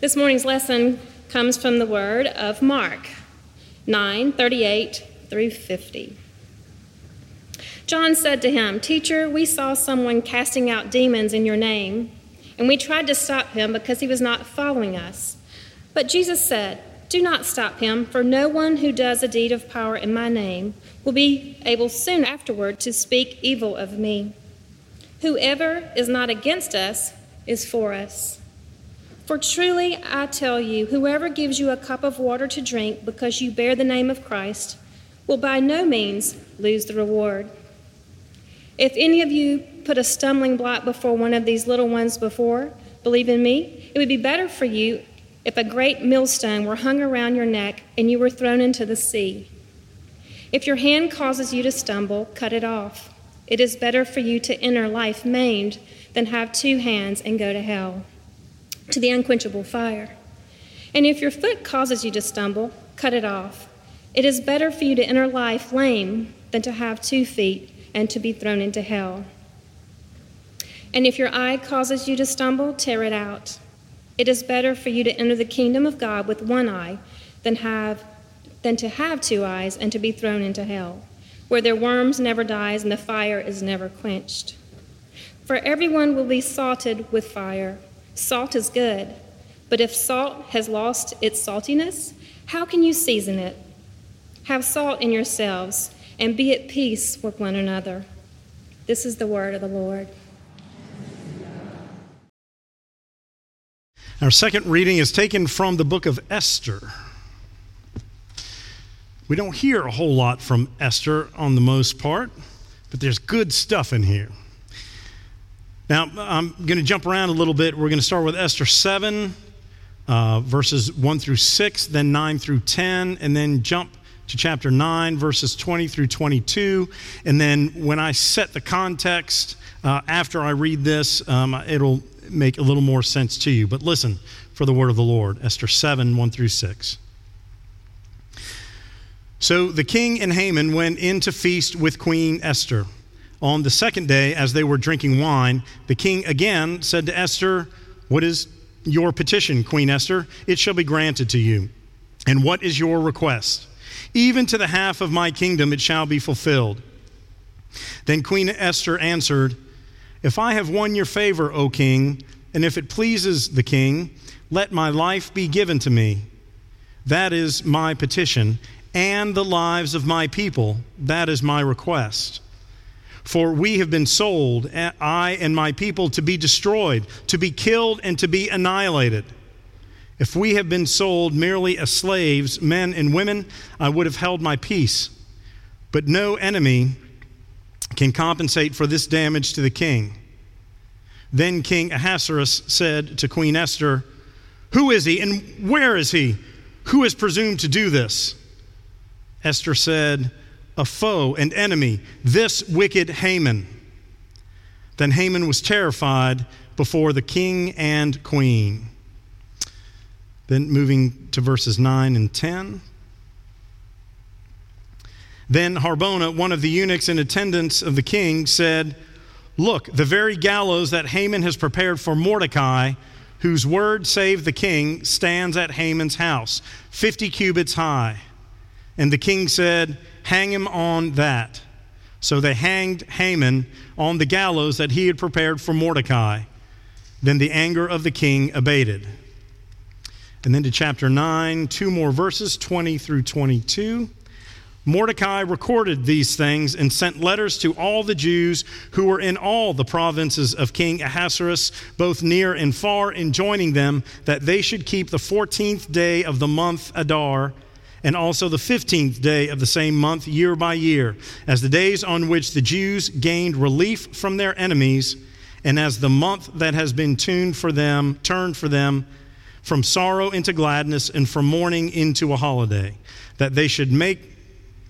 This morning's lesson comes from the word of Mark 9 38 through 50. John said to him, Teacher, we saw someone casting out demons in your name, and we tried to stop him because he was not following us. But Jesus said, Do not stop him, for no one who does a deed of power in my name will be able soon afterward to speak evil of me. Whoever is not against us is for us. For truly I tell you, whoever gives you a cup of water to drink because you bear the name of Christ will by no means lose the reward. If any of you put a stumbling block before one of these little ones before, believe in me, it would be better for you if a great millstone were hung around your neck and you were thrown into the sea. If your hand causes you to stumble, cut it off. It is better for you to enter life maimed than have two hands and go to hell to the unquenchable fire. And if your foot causes you to stumble, cut it off. It is better for you to enter life lame than to have two feet and to be thrown into hell. And if your eye causes you to stumble, tear it out. It is better for you to enter the kingdom of God with one eye than, have, than to have two eyes and to be thrown into hell, where their worms never dies and the fire is never quenched. For everyone will be salted with fire. Salt is good, but if salt has lost its saltiness, how can you season it? Have salt in yourselves and be at peace with one another. This is the word of the Lord. Our second reading is taken from the book of Esther. We don't hear a whole lot from Esther on the most part, but there's good stuff in here. Now, I'm going to jump around a little bit. We're going to start with Esther 7, uh, verses 1 through 6, then 9 through 10, and then jump to chapter 9, verses 20 through 22. And then when I set the context uh, after I read this, um, it'll make a little more sense to you. But listen for the word of the Lord Esther 7, 1 through 6. So the king and Haman went in to feast with Queen Esther. On the second day, as they were drinking wine, the king again said to Esther, What is your petition, Queen Esther? It shall be granted to you. And what is your request? Even to the half of my kingdom it shall be fulfilled. Then Queen Esther answered, If I have won your favor, O king, and if it pleases the king, let my life be given to me. That is my petition, and the lives of my people. That is my request. For we have been sold, eh, I and my people, to be destroyed, to be killed, and to be annihilated. If we have been sold merely as slaves, men and women, I would have held my peace. But no enemy can compensate for this damage to the king. Then King Ahasuerus said to Queen Esther, Who is he and where is he? Who has presumed to do this? Esther said, a foe, an enemy, this wicked Haman. Then Haman was terrified before the king and queen. Then moving to verses 9 and 10. Then Harbona, one of the eunuchs in attendance of the king, said, Look, the very gallows that Haman has prepared for Mordecai, whose word saved the king, stands at Haman's house, 50 cubits high. And the king said, hang him on that. So they hanged Haman on the gallows that he had prepared for Mordecai. Then the anger of the king abated. And then to chapter 9, two more verses, 20 through 22. Mordecai recorded these things and sent letters to all the Jews who were in all the provinces of King Ahasuerus, both near and far, enjoining them that they should keep the 14th day of the month Adar and also the 15th day of the same month year by year, as the days on which the Jews gained relief from their enemies, and as the month that has been tuned for them, turned for them from sorrow into gladness and from mourning into a holiday, that they should make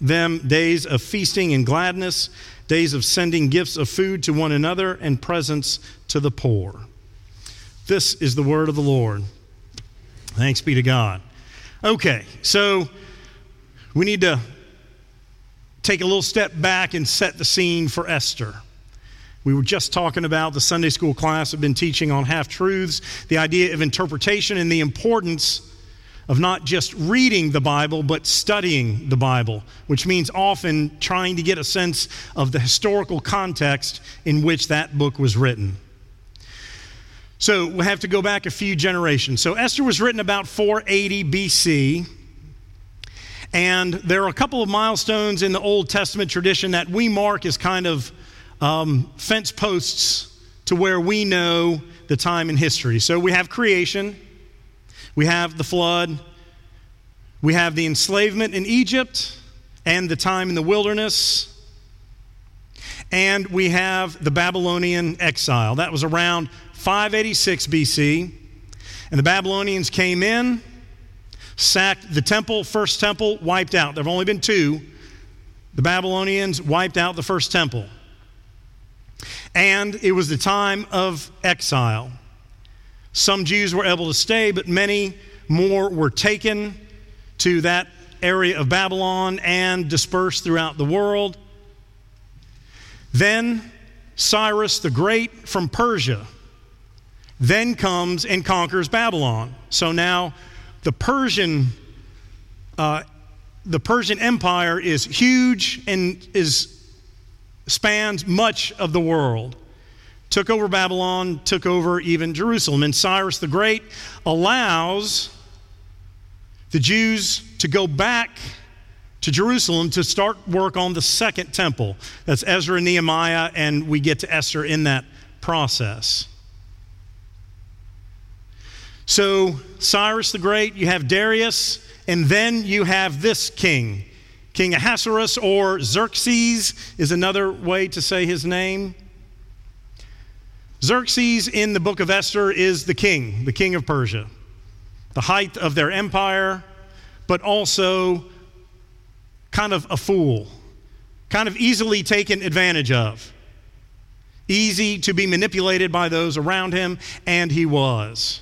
them days of feasting and gladness, days of sending gifts of food to one another and presents to the poor. This is the word of the Lord. Thanks be to God. Okay, so we need to take a little step back and set the scene for Esther. We were just talking about the Sunday school class have been teaching on half truths, the idea of interpretation, and the importance of not just reading the Bible, but studying the Bible, which means often trying to get a sense of the historical context in which that book was written. So we have to go back a few generations. So Esther was written about 480 BC. And there are a couple of milestones in the Old Testament tradition that we mark as kind of um, fence posts to where we know the time in history. So we have creation, we have the flood, we have the enslavement in Egypt and the time in the wilderness, and we have the Babylonian exile. That was around 586 BC. And the Babylonians came in, sacked the temple, first temple, wiped out. There have only been two. The Babylonians wiped out the first temple. And it was the time of exile. Some Jews were able to stay, but many more were taken to that area of Babylon and dispersed throughout the world. Then Cyrus the Great from Persia then comes and conquers Babylon. So now the Persian uh, the Persian Empire is huge and is spans much of the world took over Babylon, took over even Jerusalem. And Cyrus the Great allows the Jews to go back to Jerusalem to start work on the second temple. That's Ezra and Nehemiah, and we get to Esther in that process. So, Cyrus the Great, you have Darius, and then you have this king. King Ahasuerus or Xerxes is another way to say his name. Xerxes in the book of Esther is the king, the king of Persia, the height of their empire, but also kind of a fool, kind of easily taken advantage of, easy to be manipulated by those around him, and he was.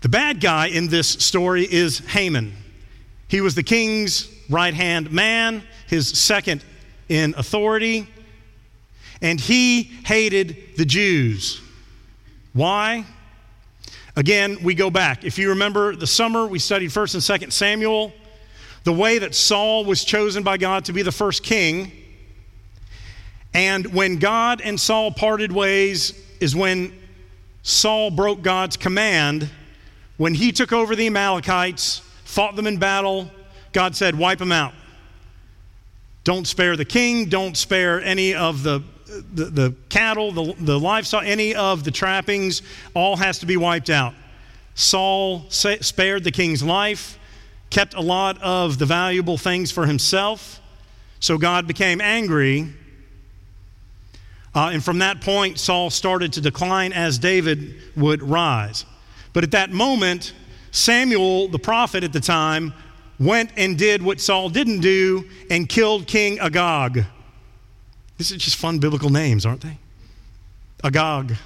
The bad guy in this story is Haman. He was the king's right hand man, his second in authority and he hated the Jews. Why? Again, we go back. If you remember the summer, we studied 1st and 2nd Samuel, the way that Saul was chosen by God to be the first king. And when God and Saul parted ways, is when Saul broke God's command. When he took over the Amalekites, fought them in battle, God said, Wipe them out. Don't spare the king, don't spare any of the the, the cattle, the, the livestock, any of the trappings, all has to be wiped out. Saul spared the king's life, kept a lot of the valuable things for himself. So God became angry. Uh, and from that point, Saul started to decline as David would rise. But at that moment, Samuel, the prophet at the time, went and did what Saul didn't do and killed King Agag. These are just fun biblical names, aren't they? Agag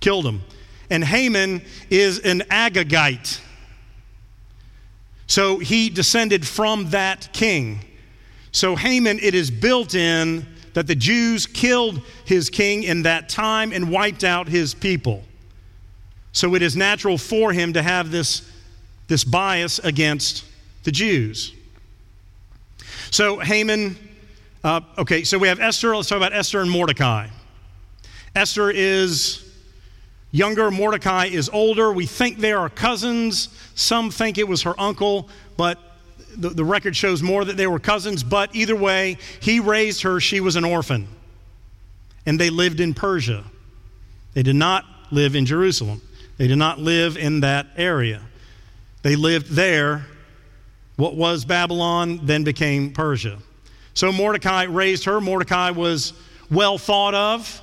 killed him. And Haman is an Agagite. So he descended from that king. So Haman, it is built in that the Jews killed his king in that time and wiped out his people. So it is natural for him to have this, this bias against the Jews. So Haman uh, okay, so we have Esther. Let's talk about Esther and Mordecai. Esther is younger, Mordecai is older. We think they are cousins. Some think it was her uncle, but the, the record shows more that they were cousins, but either way, he raised her. She was an orphan. And they lived in Persia. They did not live in Jerusalem, they did not live in that area. They lived there. What was Babylon then became Persia. So Mordecai raised her. Mordecai was well thought of.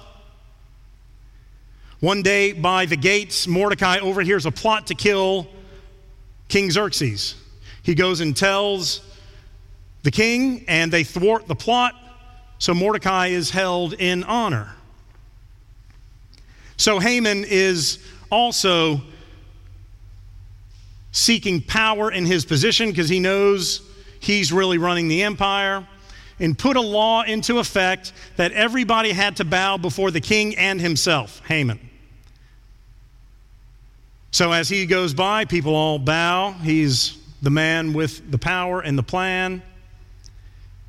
One day by the gates, Mordecai overhears a plot to kill King Xerxes. He goes and tells the king, and they thwart the plot, so Mordecai is held in honor. So Haman is also seeking power in his position because he knows he's really running the empire and put a law into effect that everybody had to bow before the king and himself, Haman. So as he goes by, people all bow. He's the man with the power and the plan.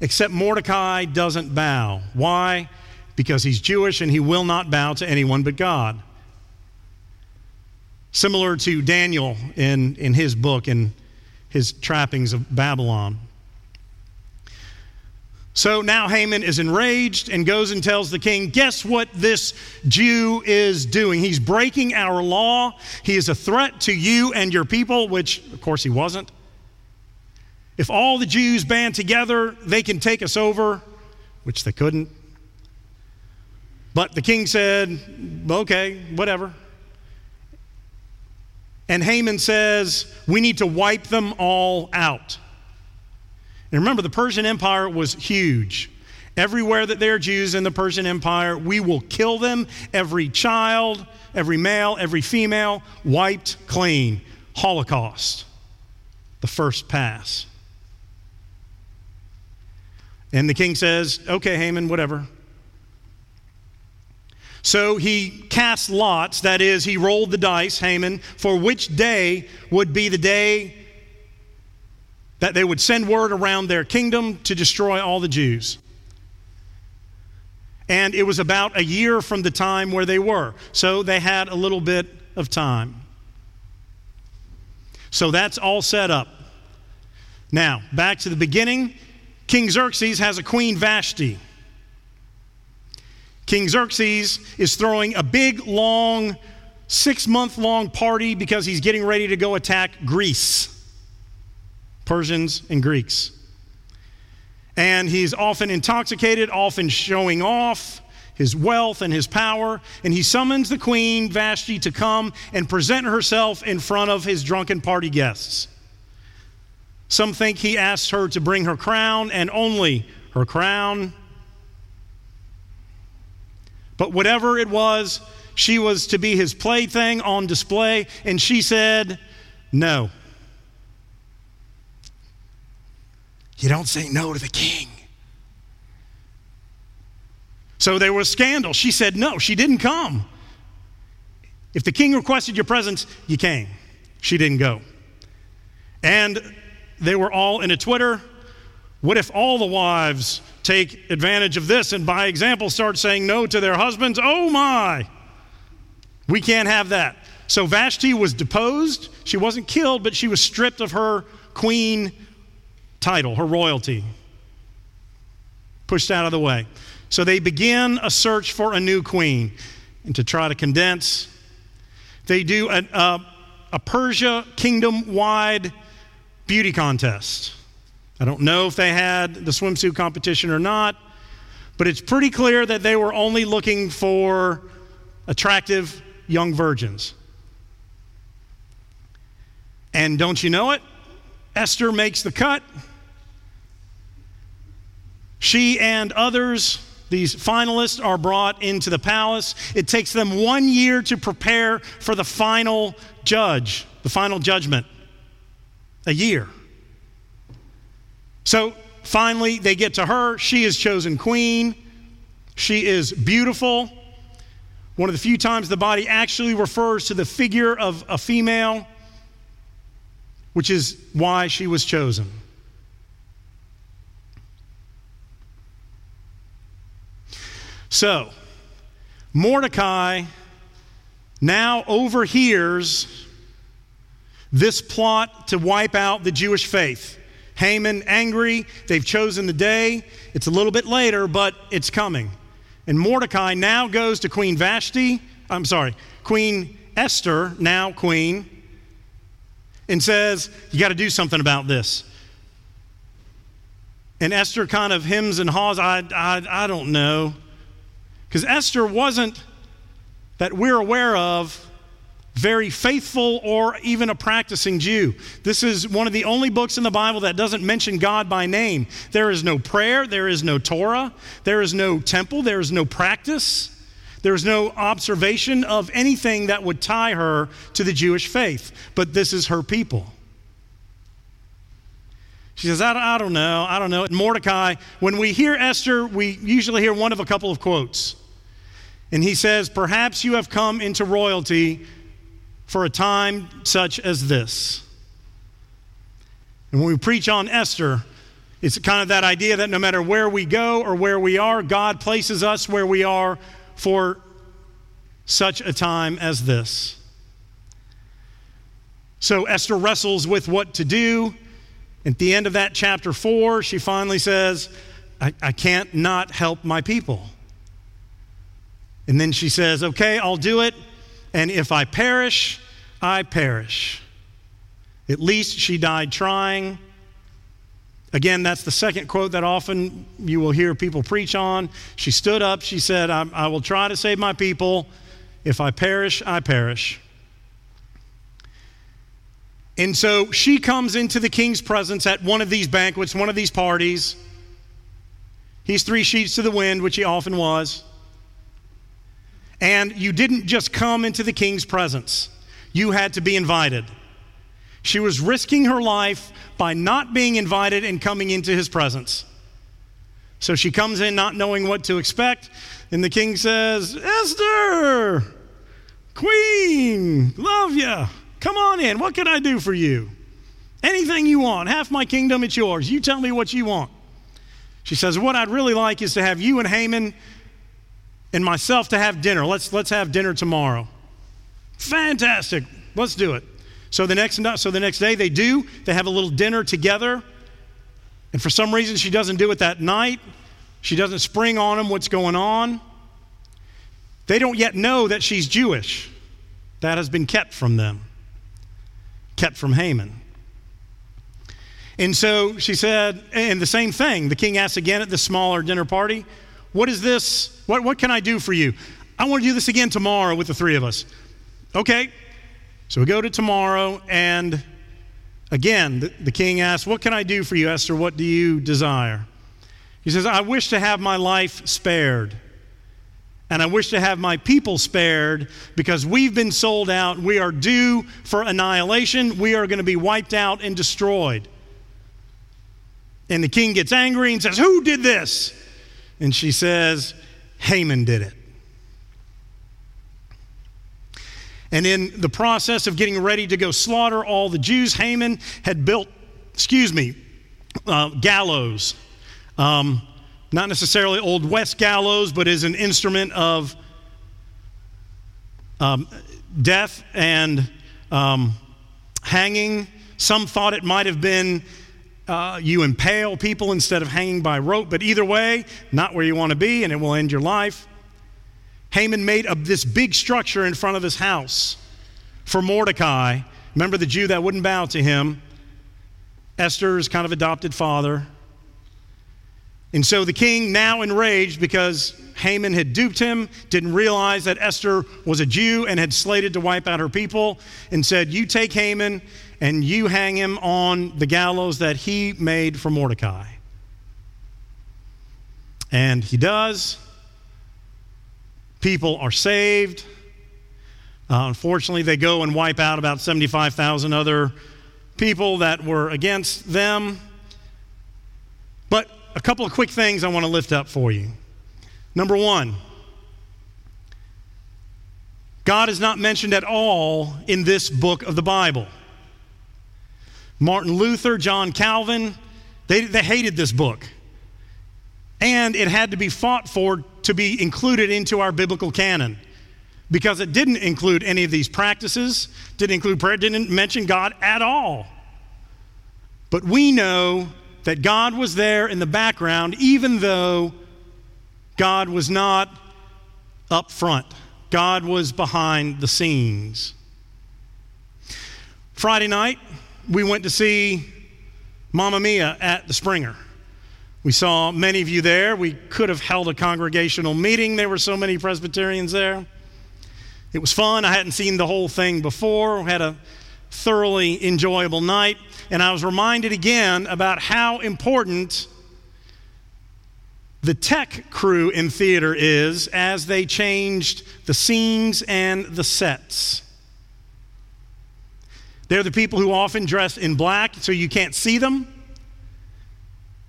Except Mordecai doesn't bow. Why? Because he's Jewish and he will not bow to anyone but God. Similar to Daniel in, in his book, in his trappings of Babylon. So now Haman is enraged and goes and tells the king, Guess what this Jew is doing? He's breaking our law. He is a threat to you and your people, which, of course, he wasn't. If all the Jews band together, they can take us over, which they couldn't. But the king said, Okay, whatever. And Haman says, We need to wipe them all out. And remember, the Persian Empire was huge. Everywhere that there are Jews in the Persian Empire, we will kill them. Every child, every male, every female, wiped clean. Holocaust, the first pass. And the king says, Okay, Haman, whatever. So he cast lots, that is, he rolled the dice, Haman, for which day would be the day that they would send word around their kingdom to destroy all the Jews. And it was about a year from the time where they were. So they had a little bit of time. So that's all set up. Now, back to the beginning. King Xerxes has a queen Vashti. King Xerxes is throwing a big, long, six month long party because he's getting ready to go attack Greece. Persians, and Greeks. And he's often intoxicated, often showing off his wealth and his power. And he summons the queen, Vashti, to come and present herself in front of his drunken party guests. Some think he asked her to bring her crown and only her crown. But whatever it was, she was to be his plaything on display, and she said, No. You don't say no to the king. So there was scandal. She said no, she didn't come. If the king requested your presence, you came. She didn't go. And they were all in a Twitter. What if all the wives take advantage of this and by example start saying no to their husbands? Oh my! We can't have that. So Vashti was deposed. She wasn't killed, but she was stripped of her queen title, her royalty, pushed out of the way. So they begin a search for a new queen. And to try to condense, they do a, a, a Persia kingdom wide beauty contest. I don't know if they had the swimsuit competition or not, but it's pretty clear that they were only looking for attractive young virgins. And don't you know it? Esther makes the cut. She and others, these finalists, are brought into the palace. It takes them one year to prepare for the final judge, the final judgment. A year. So finally, they get to her. She is chosen queen. She is beautiful. One of the few times the body actually refers to the figure of a female, which is why she was chosen. So, Mordecai now overhears this plot to wipe out the Jewish faith. Haman angry. They've chosen the day. It's a little bit later, but it's coming. And Mordecai now goes to Queen Vashti, I'm sorry, Queen Esther, now queen, and says, You got to do something about this. And Esther kind of hems and haws, I, I, I don't know. Because Esther wasn't, that we're aware of, very faithful or even a practicing Jew. This is one of the only books in the Bible that doesn't mention God by name. There is no prayer, there is no Torah, there is no temple, there is no practice. There's no observation of anything that would tie her to the Jewish faith, but this is her people. She says, I, I don't know, I don't know. And Mordecai, when we hear Esther, we usually hear one of a couple of quotes. And he says, Perhaps you have come into royalty for a time such as this. And when we preach on Esther, it's kind of that idea that no matter where we go or where we are, God places us where we are for such a time as this. So Esther wrestles with what to do. At the end of that chapter four, she finally says, I, I can't not help my people. And then she says, Okay, I'll do it. And if I perish, I perish. At least she died trying. Again, that's the second quote that often you will hear people preach on. She stood up, she said, I, I will try to save my people. If I perish, I perish. And so she comes into the king's presence at one of these banquets, one of these parties. He's three sheets to the wind, which he often was. And you didn't just come into the king's presence, you had to be invited. She was risking her life by not being invited and coming into his presence. So she comes in not knowing what to expect, and the king says, Esther, queen, love you. Come on in. What can I do for you? Anything you want. Half my kingdom, it's yours. You tell me what you want. She says, What I'd really like is to have you and Haman and myself to have dinner. Let's, let's have dinner tomorrow. Fantastic. Let's do it. So the next so the next day they do. They have a little dinner together. And for some reason she doesn't do it that night. She doesn't spring on them what's going on. They don't yet know that she's Jewish. That has been kept from them. Kept from Haman. And so she said, and the same thing. The king asks again at the smaller dinner party, What is this? What, what can I do for you? I want to do this again tomorrow with the three of us. Okay. So we go to tomorrow, and again, the, the king asks, What can I do for you, Esther? What do you desire? He says, I wish to have my life spared. And I wish to have my people spared because we've been sold out. We are due for annihilation. We are going to be wiped out and destroyed. And the king gets angry and says, Who did this? And she says, Haman did it. And in the process of getting ready to go slaughter all the Jews, Haman had built, excuse me, uh, gallows. Um, not necessarily Old West gallows, but is an instrument of um, death and um, hanging. Some thought it might have been uh, you impale people instead of hanging by rope, but either way, not where you want to be, and it will end your life. Haman made a, this big structure in front of his house for Mordecai. Remember the Jew that wouldn't bow to him? Esther's kind of adopted father. And so the king, now enraged because Haman had duped him, didn't realize that Esther was a Jew and had slated to wipe out her people, and said, You take Haman and you hang him on the gallows that he made for Mordecai. And he does. People are saved. Uh, unfortunately, they go and wipe out about 75,000 other people that were against them. A couple of quick things I want to lift up for you. Number one, God is not mentioned at all in this book of the Bible. Martin Luther, John Calvin, they, they hated this book. And it had to be fought for to be included into our biblical canon because it didn't include any of these practices, didn't include prayer, didn't mention God at all. But we know that God was there in the background, even though God was not up front. God was behind the scenes. Friday night, we went to see Mamma Mia at the Springer. We saw many of you there. We could have held a congregational meeting. There were so many Presbyterians there. It was fun. I hadn't seen the whole thing before. We had a thoroughly enjoyable night. And I was reminded again about how important the tech crew in theater is as they changed the scenes and the sets. They're the people who often dress in black so you can't see them.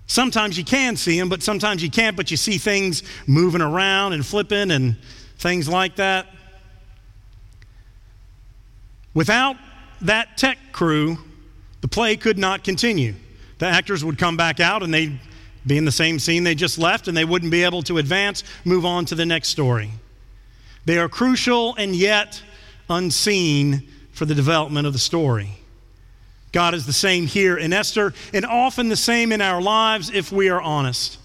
Sometimes you can see them, but sometimes you can't, but you see things moving around and flipping and things like that. Without that tech crew, the play could not continue. The actors would come back out and they'd be in the same scene they just left, and they wouldn't be able to advance, move on to the next story. They are crucial and yet unseen for the development of the story. God is the same here in Esther, and often the same in our lives if we are honest.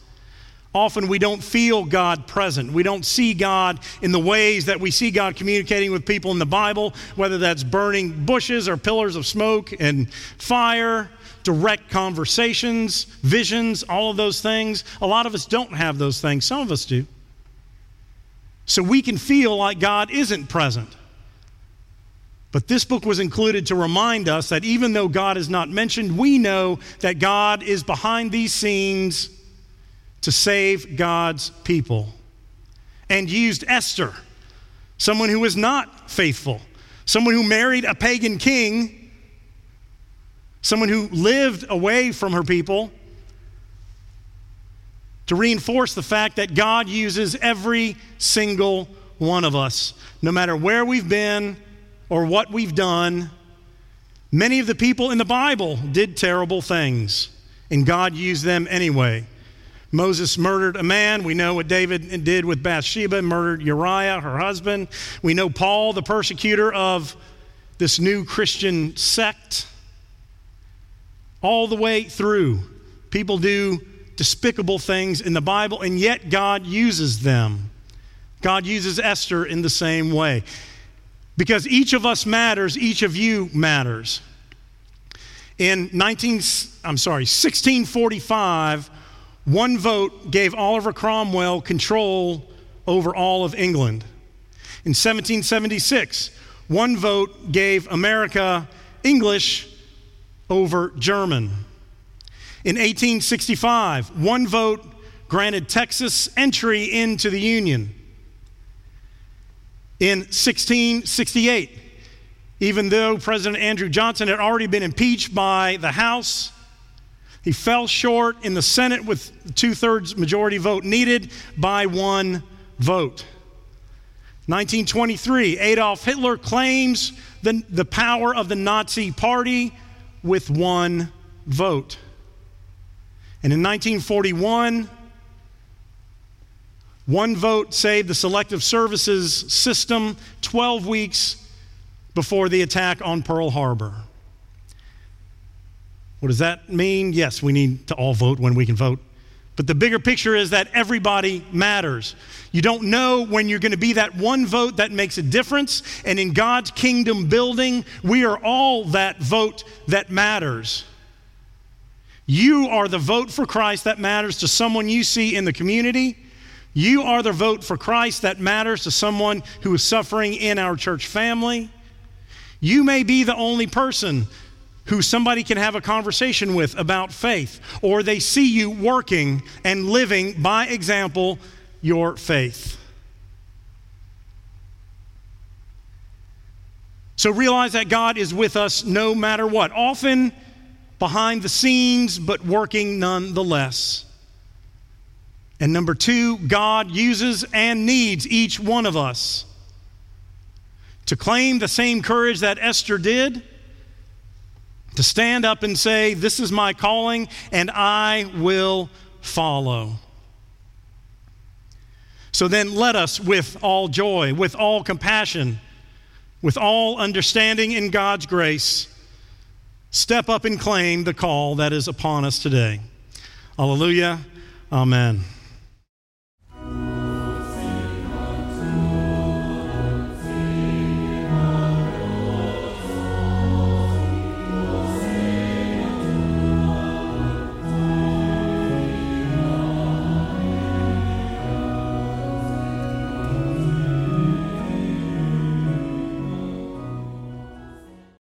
Often we don't feel God present. We don't see God in the ways that we see God communicating with people in the Bible, whether that's burning bushes or pillars of smoke and fire, direct conversations, visions, all of those things. A lot of us don't have those things, some of us do. So we can feel like God isn't present. But this book was included to remind us that even though God is not mentioned, we know that God is behind these scenes to save God's people. And used Esther, someone who was not faithful, someone who married a pagan king, someone who lived away from her people, to reinforce the fact that God uses every single one of us, no matter where we've been or what we've done. Many of the people in the Bible did terrible things, and God used them anyway. Moses murdered a man. We know what David did with Bathsheba, murdered Uriah, her husband. We know Paul, the persecutor of this new Christian sect. All the way through, people do despicable things in the Bible, and yet God uses them. God uses Esther in the same way. Because each of us matters, each of you matters. In 19, I'm sorry, 1645, one vote gave Oliver Cromwell control over all of England. In 1776, one vote gave America English over German. In 1865, one vote granted Texas entry into the Union. In 1668, even though President Andrew Johnson had already been impeached by the House, he fell short in the Senate with two thirds majority vote needed by one vote. 1923, Adolf Hitler claims the, the power of the Nazi Party with one vote. And in 1941, one vote saved the Selective Services system 12 weeks before the attack on Pearl Harbor. What does that mean? Yes, we need to all vote when we can vote. But the bigger picture is that everybody matters. You don't know when you're going to be that one vote that makes a difference. And in God's kingdom building, we are all that vote that matters. You are the vote for Christ that matters to someone you see in the community. You are the vote for Christ that matters to someone who is suffering in our church family. You may be the only person who somebody can have a conversation with about faith, or they see you working and living by example your faith. So realize that God is with us no matter what, often behind the scenes, but working nonetheless. And number two, God uses and needs each one of us to claim the same courage that Esther did to stand up and say, This is my calling, and I will follow. So then let us, with all joy, with all compassion, with all understanding in God's grace, step up and claim the call that is upon us today. Hallelujah. Amen.